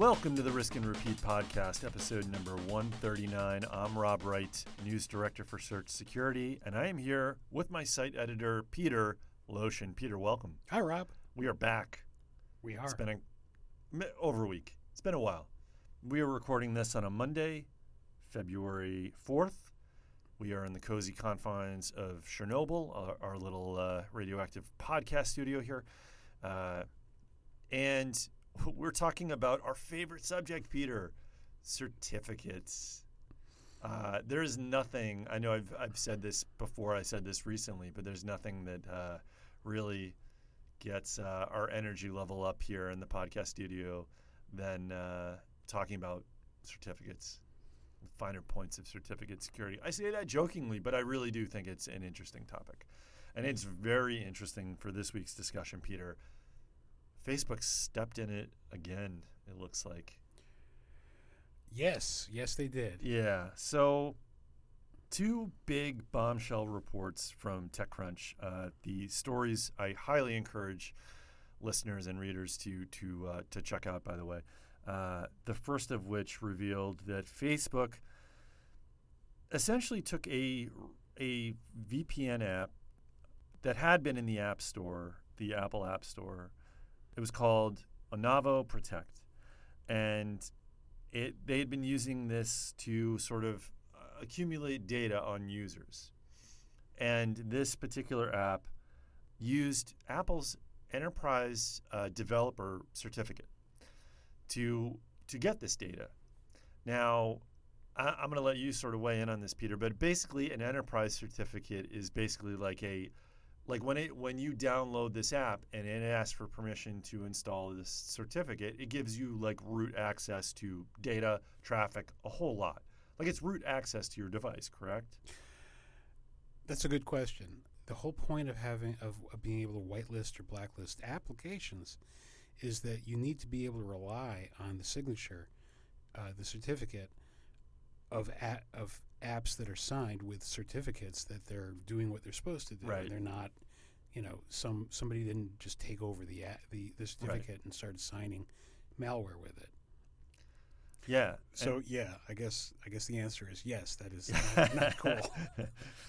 Welcome to the Risk and Repeat podcast, episode number 139. I'm Rob Wright, News Director for Search Security, and I am here with my site editor, Peter Loshin. Peter, welcome. Hi, Rob. We are back. We are. It's been a, over a week. It's been a while. We are recording this on a Monday, February 4th. We are in the cozy confines of Chernobyl, our, our little uh, radioactive podcast studio here. Uh, and we're talking about our favorite subject, Peter certificates. Uh, there is nothing, I know I've, I've said this before, I said this recently, but there's nothing that uh, really gets uh, our energy level up here in the podcast studio than uh, talking about certificates, finer points of certificate security. I say that jokingly, but I really do think it's an interesting topic. And it's very interesting for this week's discussion, Peter. Facebook stepped in it again, it looks like. Yes, yes, they did. Yeah. So, two big bombshell reports from TechCrunch. Uh, the stories I highly encourage listeners and readers to to uh, to check out. By the way, uh, the first of which revealed that Facebook essentially took a a VPN app that had been in the App Store, the Apple App Store. It was called Onavo Protect, and it they had been using this to sort of uh, accumulate data on users. And this particular app used Apple's enterprise uh, developer certificate to to get this data. Now, I'm going to let you sort of weigh in on this, Peter. But basically, an enterprise certificate is basically like a like when it when you download this app and it asks for permission to install this certificate, it gives you like root access to data, traffic, a whole lot. Like it's root access to your device, correct? That's a good question. The whole point of having of, of being able to whitelist or blacklist applications is that you need to be able to rely on the signature, uh, the certificate of a, of apps that are signed with certificates that they're doing what they're supposed to do. Right. They're not, you know, some somebody didn't just take over the a, the, the certificate and started signing malware with it. Yeah. So yeah, I guess I guess the answer is yes. That is not, not cool.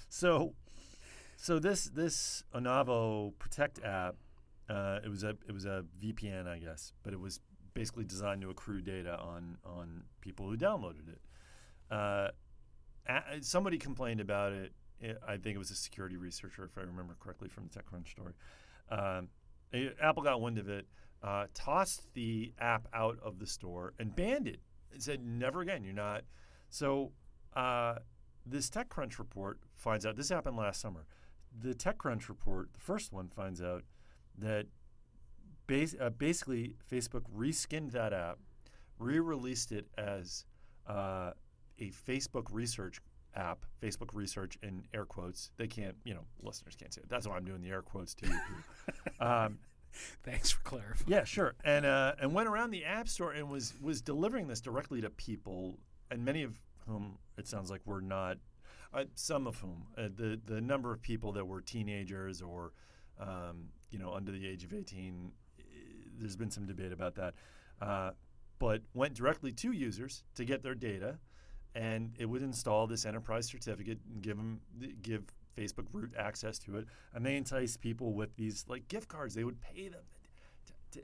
so, so this this Onavo Protect app, uh, it was a it was a VPN, I guess, but it was basically designed to accrue data on on people who downloaded it. Uh, somebody complained about it. I think it was a security researcher, if I remember correctly from the TechCrunch story. Um, Apple got wind of it, uh, tossed the app out of the store, and banned it. It said, "Never again. You're not." So uh, this TechCrunch report finds out. This happened last summer. The TechCrunch report, the first one, finds out that bas- uh, basically Facebook reskinned that app, re-released it as uh, a Facebook research app, Facebook research in air quotes. They can't, you know, listeners can't see it. That's why I'm doing the air quotes too. um, Thanks for clarifying. yeah, sure. And uh, and went around the app store and was was delivering this directly to people, and many of whom it sounds like were not. Uh, some of whom uh, the the number of people that were teenagers or um, you know under the age of 18 eh, there's been some debate about that uh, but went directly to users to get their data and it would install this enterprise certificate and give them give Facebook root access to it, and they entice people with these like gift cards. They would pay them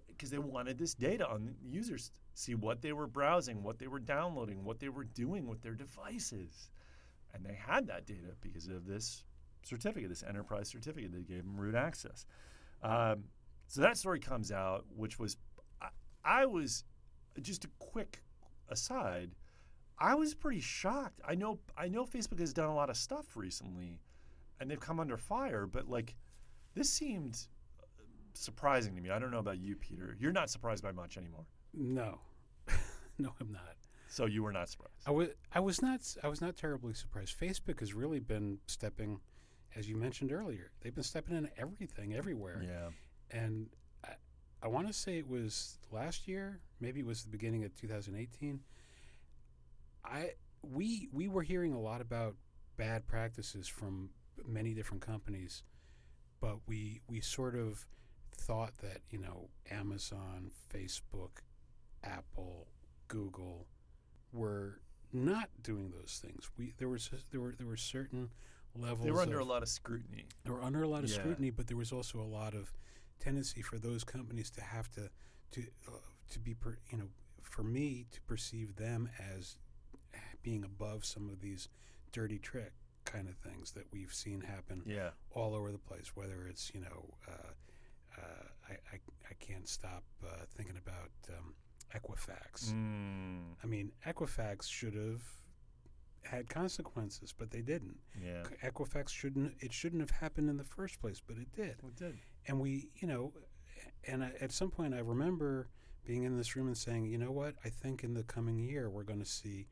because they wanted this data on users, see what they were browsing, what they were downloading, what they were doing with their devices, and they had that data because of this certificate, this enterprise certificate that gave them root access. Um, so that story comes out, which was I, I was just a quick aside. I was pretty shocked. I know I know Facebook has done a lot of stuff recently and they've come under fire, but like this seemed uh, surprising to me. I don't know about you, Peter. You're not surprised by much anymore. No, no, I'm not. So you were not surprised. I was I was not I was not terribly surprised. Facebook has really been stepping, as you mentioned earlier, they've been stepping in everything, everywhere. Yeah. And I, I want to say it was last year, maybe it was the beginning of 2018. I we we were hearing a lot about bad practices from many different companies, but we we sort of thought that you know Amazon, Facebook, Apple, Google were not doing those things. We there was there were there were certain levels. They were under of, a lot of scrutiny. They were under a lot of Yeah. scrutiny, but there was also a lot of tendency for those companies to have to to uh, to be per, you know for me to perceive them as being above some of these dirty trick kind of things that we've seen happen Yeah. all over the place. Whether it's you know, uh, uh, I, I I can't stop uh, thinking about um, Equifax. Mm, I mean, Equifax should have had consequences, but they didn't. yeah. Equifax shouldn't it shouldn't have happened in the first place, but it did. We did. And we, you know, and I, at some point I remember being in this room and saying, you know what? I think in the coming year we're going to see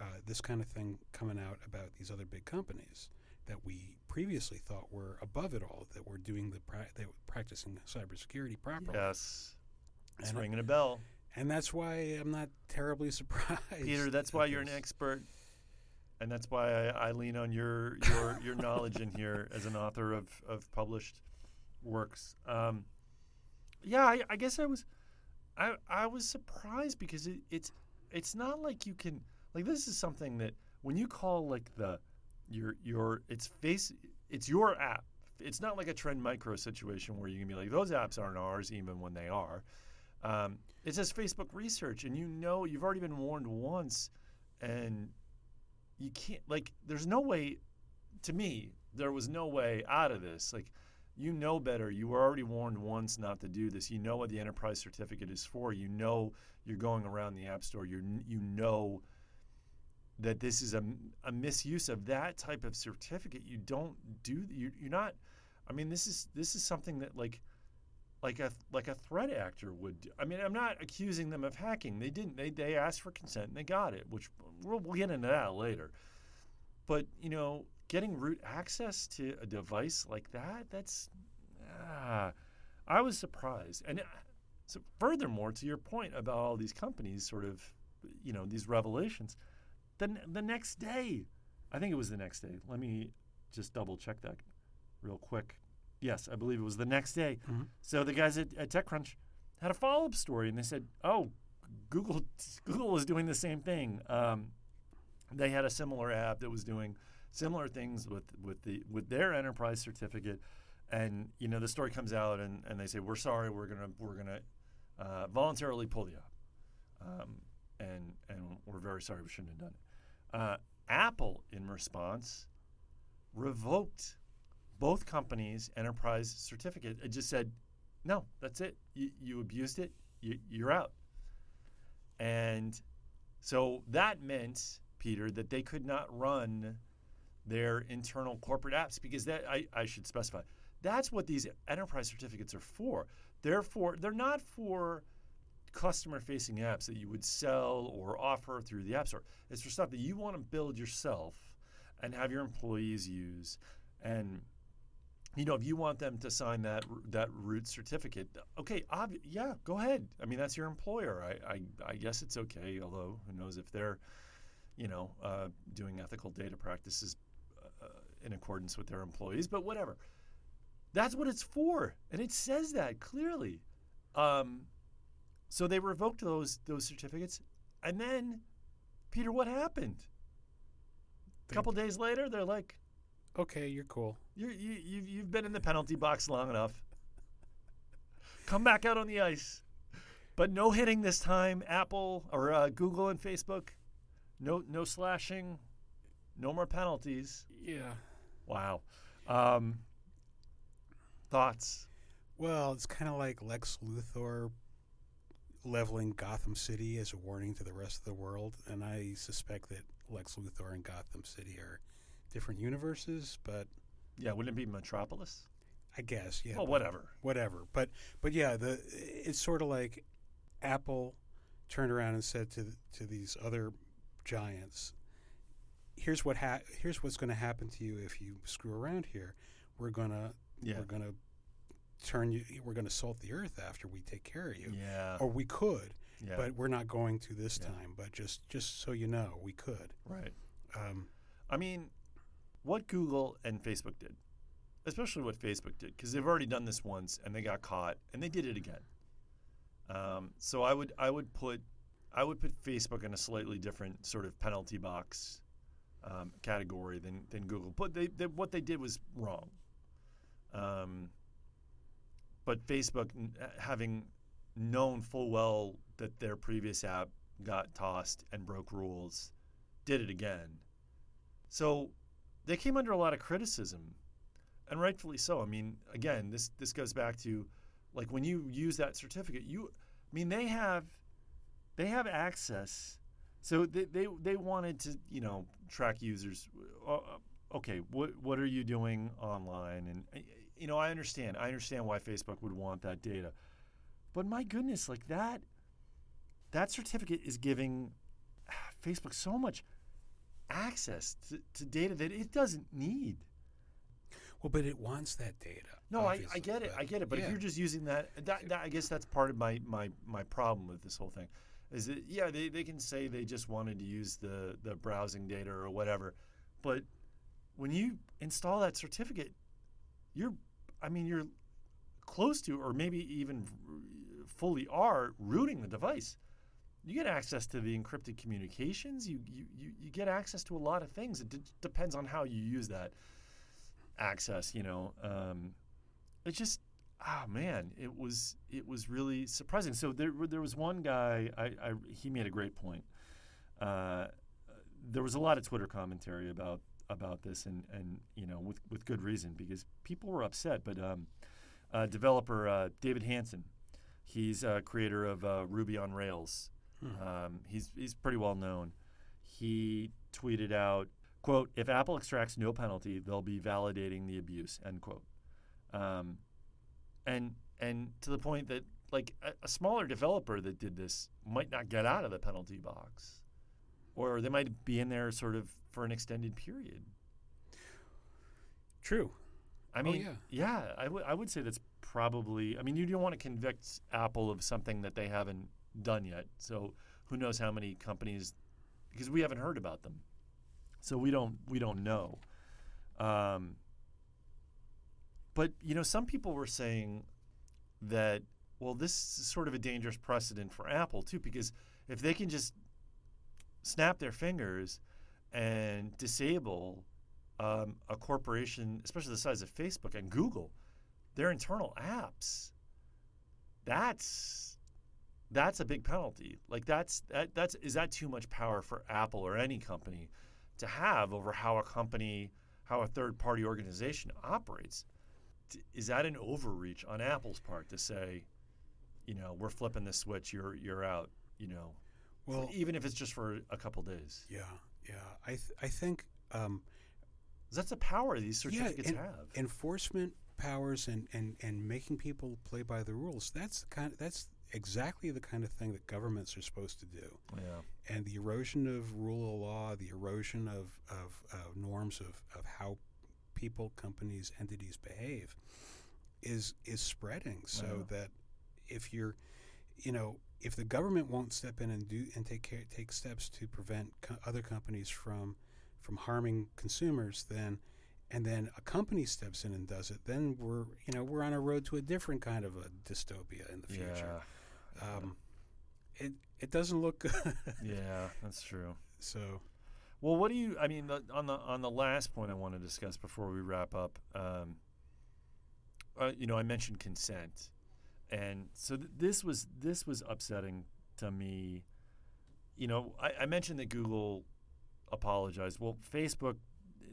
uh, this kind of thing coming out about these other big companies that we previously thought were above it all, that were doing the pra- that were practicing cybersecurity properly. Yes. It's And I- ringing a bell. And that's why I'm not terribly surprised. Peter, that's why you're an expert. And that's why I, I lean on your your, your knowledge in here as an author of, of published works. Um, yeah, I, I guess I was I, I was surprised because it, it's it's not like you can like this is something that when you call like the your your it's face it's your app. It's not like a trend micro situation where you can be like those apps aren't ours even when they are. Um, it says Facebook research, and you know you've already been warned once, and you can't like. There's no way. To me, there was no way out of this. Like, you know better. You were already warned once not to do this. You know what the enterprise certificate is for. You know you're going around the app store. You you know that this is a, a misuse of that type of certificate. You don't do. You, you're not. I mean, this is this is something that like like a like a threat actor would. Do. I mean, I'm not accusing them of hacking. They didn't. They they asked for consent and they got it, which we'll, we'll get into that later. But you know, getting root access to a device like that, that's ah, I was surprised. And uh, so, furthermore, to your point about all these companies, sort of, you know, these revelations, then the next day, I think it was the next day. Let me just double check that real quick. Yes, I believe it was the next day. Mhm. So the guys at, at TechCrunch had a follow up story, and they said, "Oh, Google Google was doing the same thing. Um, they had a similar app that was doing similar things with with the with their enterprise certificate." And you know the story comes out, and, and they say, "We're sorry, we're gonna we're gonna uh, voluntarily pull the app, um, and and we're very sorry we shouldn't have done it." Uh, Apple, in response, revoked both companies' enterprise certificate. It just said, no, that's it. You, you abused it. You, you're out. And so that meant, Peter, that they could not run their internal corporate apps because that I, I should specify. That's what these enterprise certificates are for. They're for they're not for customer facing apps that you would sell or offer through the App Store. It's for stuff that you want to build yourself and have your employees use. And you know, if you want them to sign that that root certificate, okay, ob- yeah, go ahead. I mean, that's your employer. I, I, I guess it's okay. Although, who knows if they're, you know, uh, doing ethical data practices uh, in accordance with their employees. But whatever. That's what it's for, and it says that clearly. Um, so they revoked those those certificates, and then, Peter, what happened? A couple days later, they're like, Okay, you're cool. you're, you, you've, you've been in the penalty box long enough. Come back out on the ice. But no hitting this time, Apple or uh, Google and Facebook. No, no slashing. No more penalties. Yeah. Wow. Um, thoughts? Well, it's kind of like Lex Luthor leveling Gotham City as a warning to the rest of the world, and I suspect that Lex Luthor and Gotham City are different universes, but Yeah, wouldn't it be Metropolis? I guess yeah. well, whatever. whatever. But but yeah, the it's sort of like Apple turned around and said to to these other giants, "Here's what ha- here's what's going to happen to you if you screw around here. We're gonna Yeah. we're gonna turn you. We're gonna salt the earth after we take care of you, Yeah. or we could, yeah. but we're not going to this Yeah. time. But just just so you know, we could. right. Um, I mean, what Google and Facebook did, especially what Facebook did, because they've already done this once and they got caught and they did it again. Um, so I would I would put I would put Facebook in a slightly different sort of penalty box um, category than than Google. But they, they what they did was wrong. Um, but Facebook, uh, having known full well that their previous app got tossed and broke rules, did it again. So they came under a lot of criticism, and rightfully so. I mean, again, this this goes back to like when you use that certificate, you, I mean, they have they have access. So they, they, they wanted to, you know, track users. Uh, uh okay, what what are you doing online? And uh, you know, I understand. I understand why Facebook would want that data. But my goodness, like that that certificate is giving Facebook so much access to, to data that it doesn't need. Well, but it wants that data. No, I, I get it. I get it. But yeah. if you're just using that, that, that, I guess that's part of my, my, my problem with this whole thing. Is that yeah, they, they can say they just wanted to use the, the browsing data or whatever, but when you install that certificate, you're I mean you're close to or maybe even fully are rooting the device. You get access to the encrypted communications. You you, you, you get access to a lot of things. It d- depends on how you use that access. You know, um, just oh man, it was it was really surprising. So there there was one guy. I, I he made a great point. Uh, there was a lot of Twitter commentary about about this, and and you know with with good reason because people were upset. But um, uh, developer uh, David Hansson, he's a creator of uh, Ruby on Rails. Hmm. Um, he's he's pretty well known. He tweeted out, "quote If Apple extracts no penalty, they'll be validating the abuse." End quote. Um, and and to the point that like a, a, smaller developer that did this might not get out of the penalty box, or they might be in there sort of for an extended period. True. I oh, mean, oh, yeah, yeah I, w- I would say that's probably. I mean, you don't want to convict Apple of something that they haven't done yet. So who knows how many companies? Because we haven't heard about them, so we don't we don't know. Um, but you know, some people were saying that well, this is sort of a dangerous precedent for Apple too, because if they can just snap their fingers and disable um, a corporation, especially the size of Facebook and Google, their internal apps, that's that's a big penalty. Like that's that, that's is that too much power for Apple or any company to have over how a company, how a third party organization operates? is that an overreach on Apple's part to say, you know, we're flipping the switch, you're you're out, you know, well, even if it's just for a couple days. Yeah, yeah. I th- I think um, that's the power these certificates yeah, have. Enforcement powers and, and, and making people play by the rules. That's kind of, that's exactly the kind of thing that governments are supposed to do. Yeah. And the erosion of rule of law, the erosion of, of uh, norms of, of how people, companies, entities behave is is spreading. So yeah. that if you're, you know, if the government won't step in and do and take care, take steps to prevent co- other companies from from harming consumers, then and then a company steps in and does it, then we're you know we're on a road to a different kind of a dystopia in the future. Yeah. Um, it it doesn't look good. yeah, that's true. So well, what do you? I mean, the, on the on the last point I want to discuss before we wrap up, um, uh, you know, I mentioned consent, and so th- this was this was upsetting to me. You know, I, I mentioned that Google apologized. Well, Facebook,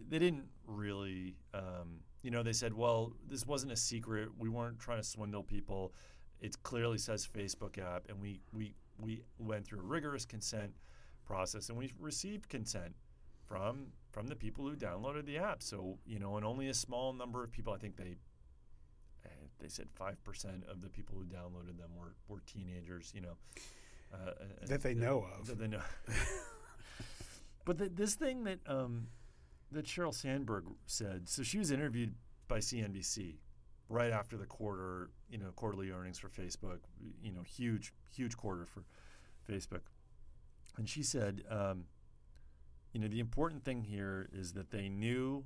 they didn't really. Um, you know, they said, well, this wasn't a secret. We weren't trying to swindle people. It clearly says Facebook app, and we we we went through a rigorous consent process, and we received consent from from the people who downloaded the app. So you know, and only a small number of people. I think they they said five percent of the people who downloaded them were were teenagers. You know, uh, that they know of. That they know. but the, this thing that um, that Sheryl Sandberg said. So she was interviewed by CNBC right after the quarter, you know, quarterly earnings for Facebook. You know, huge huge quarter for Facebook and she said, um, you know, the important thing here is that they knew,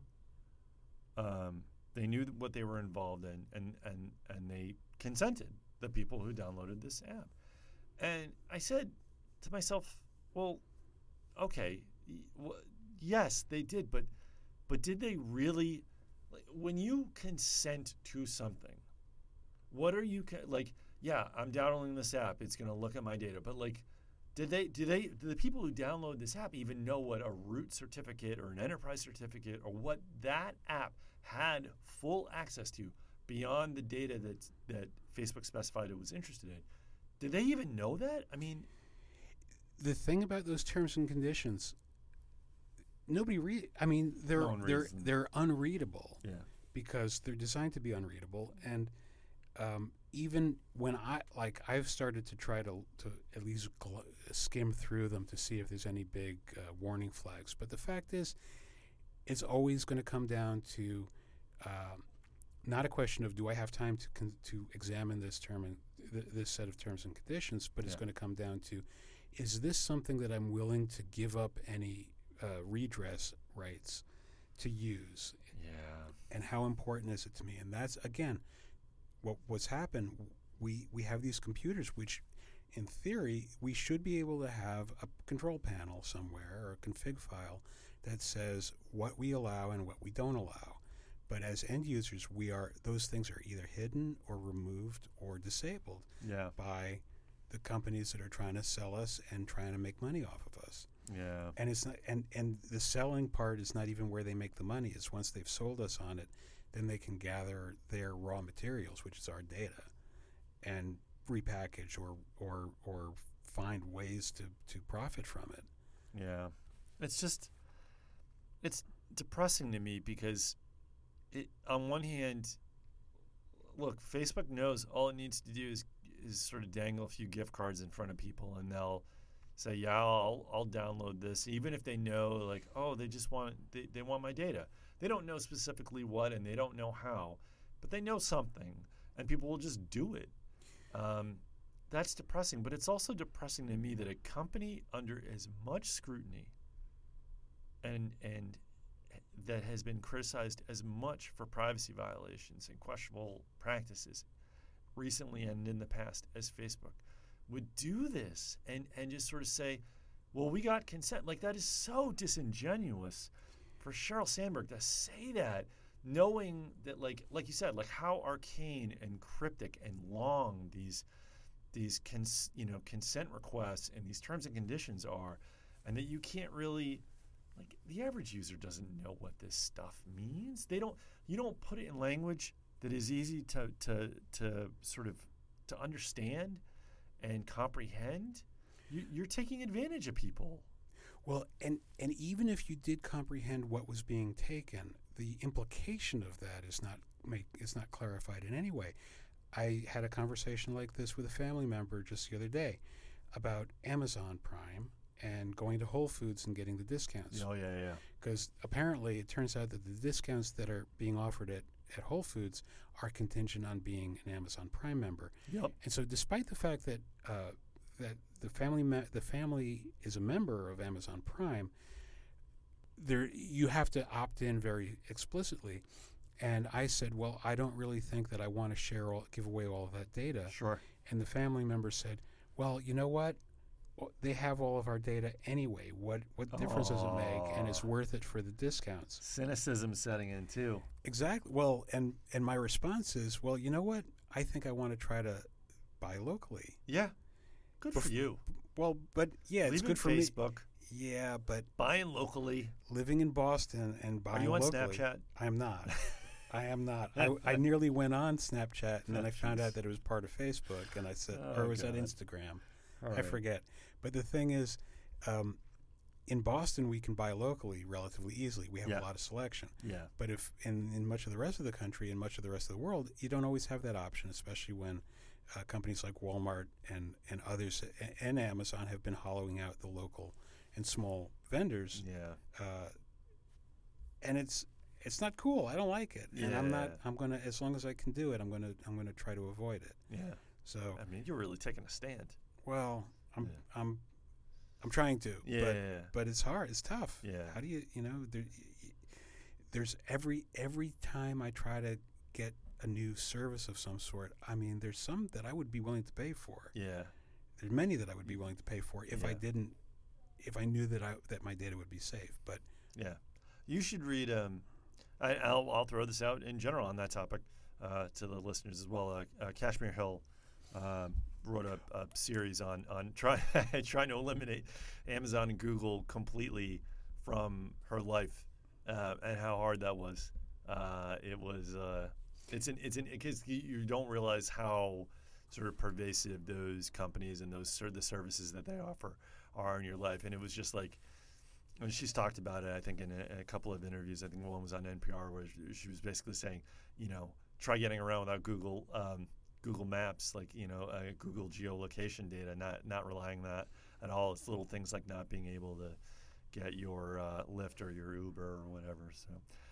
um, they knew what they were involved in, and and and they consented. The people who downloaded this app, and I said, to myself, well, okay, yes, they did, but but did they really? Like, when you consent to something, what are you like? Yeah, I'm downloading this app. It's going to look at my data, but like, did they? Do they? Do the people who download this app even know what a root certificate or an enterprise certificate or what that app had full access to beyond the data that that Facebook specified it was interested in? Did they even know that? I mean, The thing about those terms and conditions, nobody read. I mean, they're No they're reads they're unreadable yeah, because they're designed to be unreadable. And um, even when I like, I've started to try to to at least gl- skim through them to see if there's any big uh, warning flags. But the fact is, it's always going to come down to um, not a question of do I have time to con- to examine this term and th- this set of terms and conditions, but it's going to come down to is this something that I'm willing to give up any uh, redress rights to use, yeah, and how important is it to me? And that's again what what's happened. We we have these computers which. In theory, we should be able to have a control panel somewhere or a config file that says what we allow and what we don't allow. But as end users, we are those things are either hidden or removed or disabled yeah, by the companies that are trying to sell us and trying to make money off of us. yeah, And it's not and and the selling part is not even where they make the money. It's once they've sold us on it, then they can gather their raw materials, which is our data, and repackage or or or find ways to to profit from it. yeah. It's just, it's depressing to me because, it on one hand, look, Facebook knows all it needs to do is is sort of dangle a few gift cards in front of people, and they'll say, "Yeah, I'll I'll download this," even if they know, like, oh, they just want they, they want my data. They don't know specifically what, and they don't know how, but they know something, and people will just do it. Um, that's depressing, but it's also depressing to me that a company under as much scrutiny and and that has been criticized as much for privacy violations and questionable practices recently and in the past as Facebook would do this and and just sort of say, "Well, we got consent." Like that is so disingenuous for Sheryl Sandberg to say that knowing that like like you said like how arcane and cryptic and long these these cons, you know consent requests and these terms and conditions are and that you can't really like the average user doesn't know what this stuff means. They don't you don't put it in language that is easy to to to sort of to understand and comprehend. You, you're taking advantage of people. Well, and and even if you did comprehend what was being taken, the implication of that is not make is not clarified in any way. I had a conversation like this with a family member just the other day about Amazon Prime and going to Whole Foods and getting the discounts. oh yeah yeah Because apparently it turns out that the discounts that are being offered at, at Whole Foods are contingent on being an Amazon Prime member. yep And so, despite the fact that uh, that the family me- the family is a member of Amazon Prime, there you have to opt in very explicitly. And I said, well, I don't really think that I want to share all, give away all of that data. sure And the family member said, well, you know what? They have all of our data anyway. What what difference does it make? And it's worth it for the discounts. cynicism setting in too Exactly. Well, and and my response is, well, you know what? I think I want to try to buy locally. yeah good for you Well, but yeah, it's good for me. Facebook Yeah, but buying locally living in Boston and buying are you on locally, Snapchat I am not. I am not. I, I nearly went on Snapchat, and then Oh, I found out that it was part of Facebook, and I said, Oh, or was that Instagram? All I forget. But the thing is, um, in Boston, we can buy locally relatively easily. We have Yeah. a lot of selection. yeah But if in, in much of the rest of the country and much of the rest of the world, you don't always have that option, especially when uh, companies like Walmart and, and others and Amazon have been hollowing out the local and small vendors. yeah Uh, and it's it's not cool. I don't like it. And I'm not I'm gonna as long as I can do it, I'm gonna I'm gonna try to avoid it. yeah So I mean you're really taking a stand well, I'm Yeah. I'm I'm trying to. yeah But yeah, but it's hard. It's tough. Yeah. How do you you know there, there's every every time I try to get a new service of some sort. I mean, there's some that I would be willing to pay for. yeah There's many that I would be willing to pay for if I didn't, if I knew that I that my data would be safe. But Yeah, you should read. Um, I, I'll I'll throw this out in general on that topic uh, to the listeners as well. Uh, uh, Kashmir Hill um, wrote a, a series on on try, trying to eliminate Amazon and Google completely from her life uh, and how hard that was. Uh, it was. Uh, it's an it's an because you, don't realize how sort of pervasive those companies and those ser- the services that they offer are in your life, and it was just like. And she's talked about it, I think, in a, a couple of interviews. I think one was on NPR where she was basically saying, you know, try getting around without Google um, Google Maps, like you know, uh, Google geolocation data, not not relying on that at all. It's little things like not being able to get your uh, Lyft or your Uber or whatever. So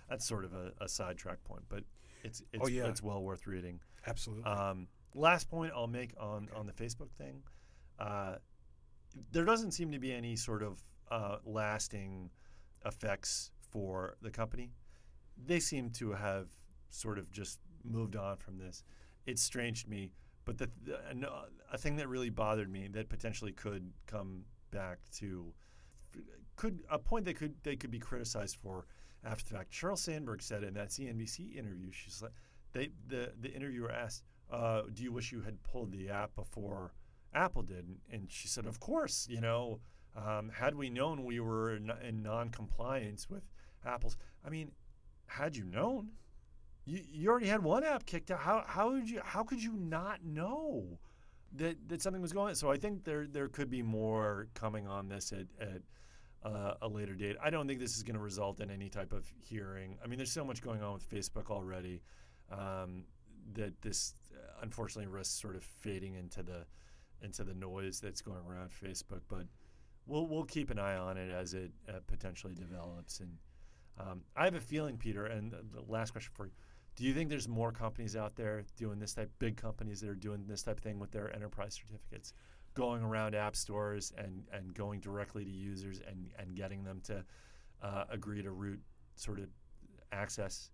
that's sort of a, a sidetrack point, but it's it's, Oh, yeah. it's well worth reading. absolutely, Um, last point I'll make on, on the Facebook thing. Uh, there doesn't seem to be any sort of uh, lasting effects for the company. They seem to have sort of just moved on from this. It's strange to me, but the, the, uh, a thing that really bothered me that potentially could come back to could a point they could they could be criticized for after the fact. Sheryl Sandberg said in that CNBC interview, she's like, they the the interviewer asked, uh, "Do you wish you had pulled the app before Apple did?" And, and she said, "Of course. You know, um, had we known we were in, in non-compliance with Apple's, I mean, had you known, you, you already had one app kicked out. How how would you how could you not know that that something was going? on? So I think there there could be more coming on this at at uh, a later date. I don't think this is going to result in any type of hearing. I mean, there's so much going on with Facebook already um, that this uh, unfortunately risks sort of fading into the into the noise that's going around Facebook. But we'll we'll keep an eye on it as it uh, potentially develops. And um, I have a feeling, Peter. And the, the last question for you: Do you think there's more companies out there doing this type, big companies that are doing this type of thing with their enterprise certificates? going around app stores and, and going directly to users and, and getting them to uh, agree to root sort of access.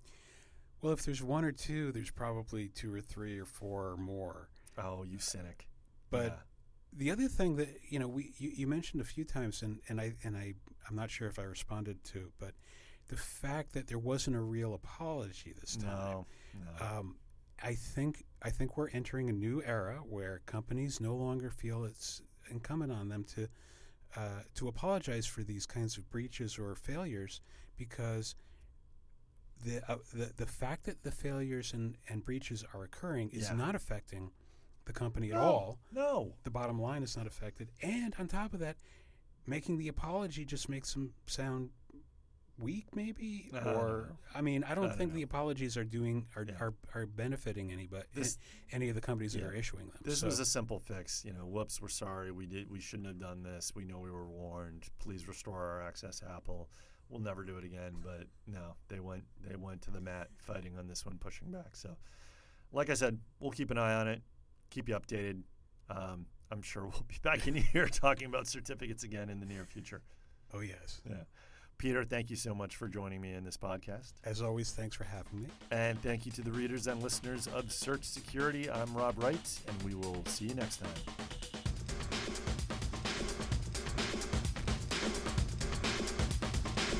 well, if there's one or two, there's probably two or three or four or more. Oh, you cynic! But Yeah. the other thing that you know we you, you mentioned a few times and, and I and I I'm not sure if I responded to but the fact that there wasn't a real apology this time no, no. um, I think I think we're entering a new era where companies no longer feel it's incumbent on them to uh, to apologize for these kinds of breaches or failures because the uh, the the fact that the failures and, and breaches are occurring is Yeah. not affecting the company at all No. the bottom line is not affected. And on top of that, making the apology just makes them sound weak, maybe. Don't or. I mean, I don't I don't think know. the apologies are doing are Yeah. are, are benefiting anybody, This- any of the companies that are issuing them. This So- was a simple fix. You know, whoops, we're sorry. We did. We shouldn't have done this. We know we were warned. Please restore our access to Apple. We'll never do it again. But no, they went. They went to the mat fighting on this one, pushing back. So, like I said, we'll keep an eye on it. Keep you updated. Um, I'm sure we'll be back in here talking about certificates again in the near future. oh yes. Yeah. Peter, thank you so much for joining me in this podcast. As always, thanks for having me. And thank you to the readers and listeners of Search Security. I'm Rob Wright, and we will see you next time.